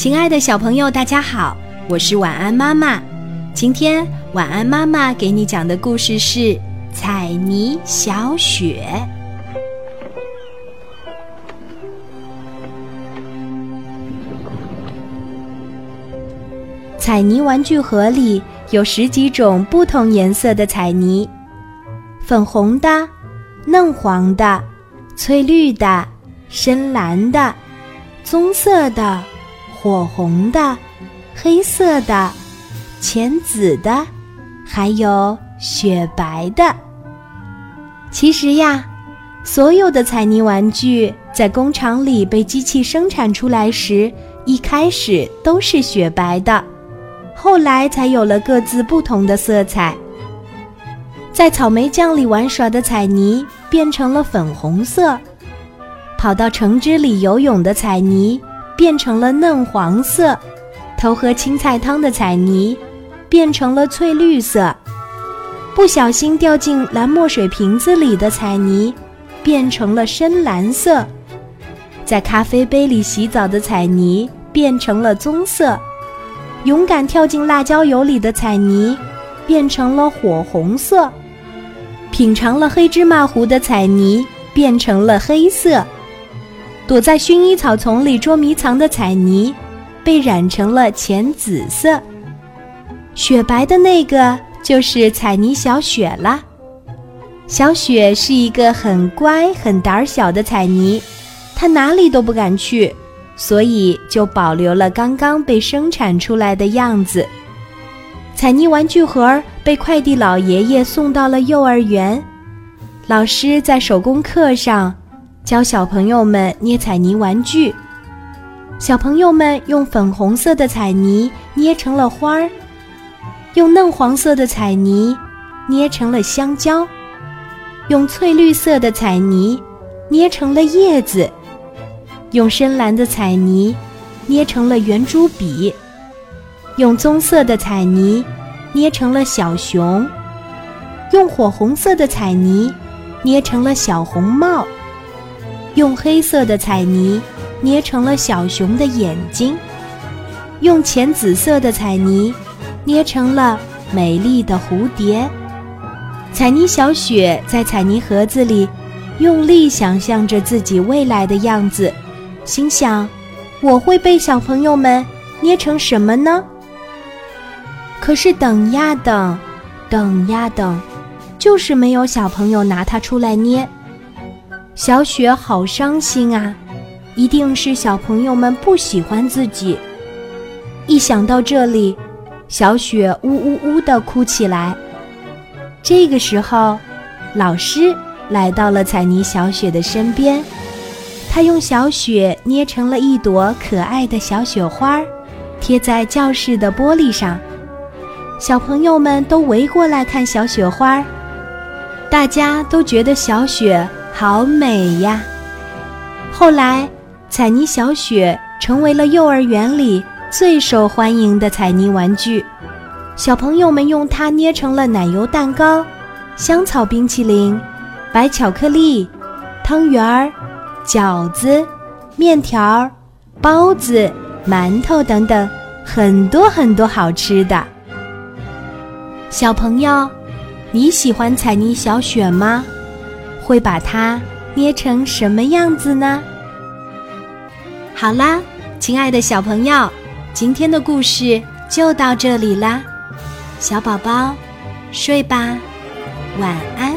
亲爱的小朋友，大家好，我是晚安妈妈。今天晚安妈妈给你讲的故事是《彩泥小雪》。彩泥玩具盒里有十几种不同颜色的彩泥，粉红的、嫩黄的、翠绿的、深蓝的、棕色的。火红的、黑色的、浅紫的，还有雪白的。其实呀，所有的彩泥玩具在工厂里被机器生产出来时，一开始都是雪白的，后来才有了各自不同的色彩。在草莓酱里玩耍的彩泥变成了粉红色，跑到橙汁里游泳的彩泥。变成了嫩黄色，偷喝青菜汤的彩泥变成了翠绿色，不小心掉进蓝墨水瓶子里的彩泥变成了深蓝色，在咖啡杯里洗澡的彩泥变成了棕色，勇敢跳进辣椒油里的彩泥变成了火红色，品尝了黑芝麻糊的彩泥变成了黑色。躲在薰衣草丛里捉迷藏的彩泥，被染成了浅紫色。雪白的那个就是彩泥小雪啦。小雪是一个很乖、很胆小的彩泥，它哪里都不敢去，所以就保留了刚刚被生产出来的样子。彩泥玩具盒被快递老爷爷送到了幼儿园，老师在手工课上。教小朋友们捏彩泥玩具，小朋友们用粉红色的彩泥捏成了花儿，用嫩黄色的彩泥捏成了香蕉，用翠绿色的彩泥捏成了叶子，用深蓝的彩泥捏成了圆珠笔，用棕色的彩泥捏成了小熊，用火红色的彩泥捏成了小红帽。用黑色的彩泥捏成了小熊的眼睛，用浅紫色的彩泥捏成了美丽的蝴蝶。彩泥小雪在彩泥盒子里用力想象着自己未来的样子，心想：我会被小朋友们捏成什么呢？可是等呀等，等呀等，就是没有小朋友拿它出来捏。小雪好伤心啊！一定是小朋友们不喜欢自己。一想到这里，小雪呜呜呜地哭起来。这个时候，老师来到了彩泥小雪的身边，他用小雪捏成了一朵可爱的小雪花，贴在教室的玻璃上。小朋友们都围过来看小雪花，大家都觉得小雪。好美呀！后来，彩泥小雪成为了幼儿园里最受欢迎的彩泥玩具。小朋友们用它捏成了奶油蛋糕、香草冰淇淋、白巧克力、汤圆儿、饺子、面条、包子、馒头等等很多很多好吃的。小朋友，你喜欢彩泥小雪吗？会把它捏成什么样子呢？好啦，亲爱的小朋友，今天的故事就到这里啦，小宝宝，睡吧，晚安。